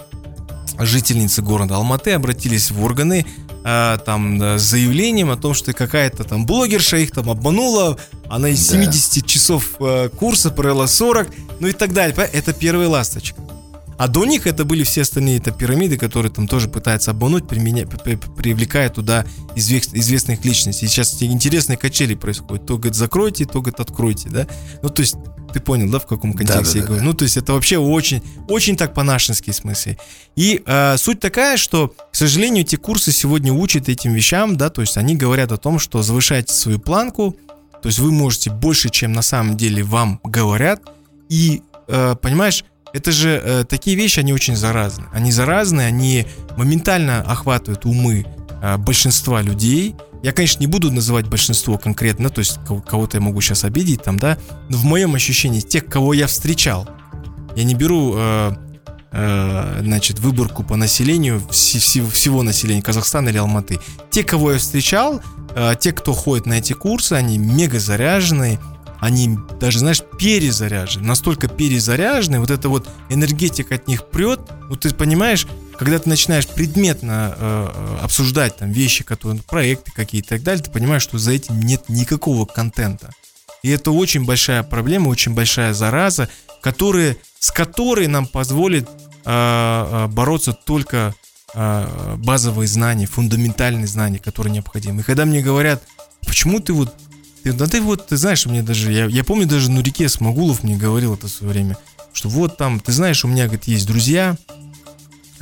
S2: жительницы города Алматы обратились в органы э, там с заявлением о том, что какая-то там блогерша их там обманула, она из 70 да. часов э, курса провела 40, ну и так далее. Это первая ласточка. А до них это были все остальные это пирамиды, которые там тоже пытаются обмануть, применя, привлекая туда известных личностей. И сейчас интересные качели происходят. То, говорит, закройте, то, говорит, откройте, да. Ну, то есть, ты понял, да, в каком контексте да, да, я говорю? Да. Ну, то есть, это вообще очень, очень так по-нашенски смысле. И э, суть такая, что, к сожалению, эти курсы сегодня учат этим вещам, да, то есть, они говорят о том, что завышайте свою планку, то есть, вы можете больше, чем на самом деле вам говорят, и, э, понимаешь, это же э, такие вещи, они очень заразны. Они заразны, они моментально охватывают умы э, большинства людей. Я, конечно, не буду называть большинство конкретно, то есть кого-то я могу сейчас обидеть там, да, но в моем ощущении тех, кого я встречал, я не беру, э, э, значит, выборку по населению вс- вс- всего населения Казахстана или Алматы. Те, кого я встречал, э, те, кто ходит на эти курсы, они мега заряженные, они даже, знаешь, перезаряжены, настолько перезаряжены, вот эта вот энергетика от них прет, вот ты понимаешь, когда ты начинаешь предметно э, э обсуждать там вещи, которые, проекты какие-то и так далее, ты понимаешь, что за этим нет никакого контента. И это очень большая проблема, очень большая зараза, которая, с которой нам позволит э, э бороться только э, базовые знания, фундаментальные знания, которые необходимы. И когда мне говорят, почему ты вот да ты вот, ты знаешь, мне даже, я, я помню даже Нурике Смогулов мне говорил это в свое время, что вот там, ты знаешь, у меня, говорит, есть друзья,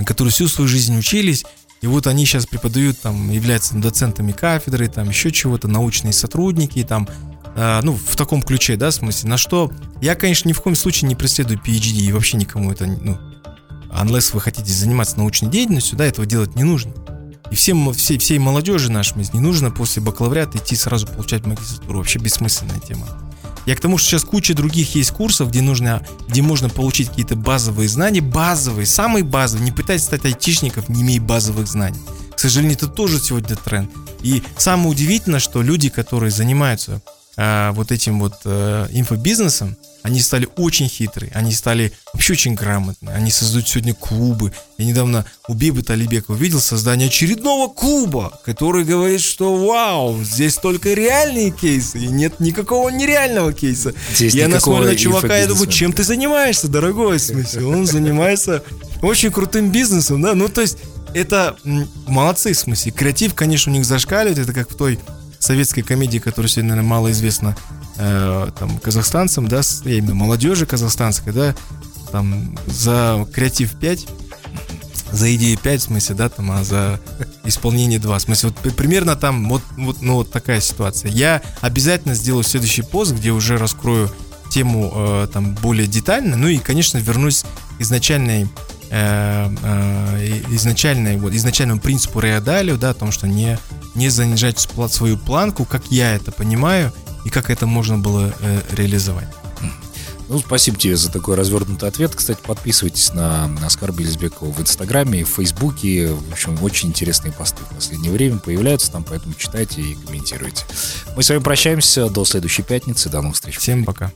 S2: которые всю свою жизнь учились, и вот они сейчас преподают, там, являются доцентами кафедры, там, еще чего-то, научные сотрудники, там, э, ну, в таком ключе, да, в смысле, на что я, конечно, ни в коем случае не преследую PhD, и вообще никому это, ну, unless вы хотите заниматься научной деятельностью, да, этого делать не нужно. И всем, всей, всей молодежи нашей не нужно после бакалавриата идти сразу получать магистратуру. Вообще бессмысленная тема. Я к тому, что сейчас куча других есть курсов, где нужно, где можно получить какие-то базовые знания, базовые, самые базовые. Не пытайтесь стать айтишников, не имея базовых знаний. К сожалению, это тоже сегодня тренд. И самое удивительное, что люди, которые занимаются э, вот этим вот э, инфобизнесом, они стали очень хитрые, они стали вообще очень грамотные, они создают сегодня клубы. Я недавно у Бибы Талибека увидел создание очередного клуба, который говорит, что вау, здесь только реальные кейсы, и нет никакого нереального кейса. Здесь я насмотрел на чувака, я думаю, чем ты занимаешься, дорогой, в смысле? Он занимается очень крутым бизнесом, да, ну то есть это молодцы, в смысле. Креатив, конечно, у них зашкаливает, это как в той советской комедии, которая сегодня, наверное, мало известна э, там, казахстанцам, да, я имею молодежи казахстанской, да, там за креатив 5, за идею 5, в смысле, да, там, а за исполнение 2. В смысле, вот примерно там вот, вот, ну, вот такая ситуация. Я обязательно сделаю следующий пост, где уже раскрою тему э, там более детально, ну и, конечно, вернусь к изначальной э, э, изначальной, вот, изначальному принципу Реодалио, да, о том, что не, не занижать свою планку, как я это понимаю, и как это можно было э, реализовать.
S1: Ну, спасибо тебе за такой развернутый ответ. Кстати, подписывайтесь на Оскар Белизбекова в Инстаграме, в Фейсбуке. В общем, очень интересные посты в последнее время появляются там, поэтому читайте и комментируйте. Мы с вами прощаемся до следующей пятницы. До новых встреч.
S2: Всем пока.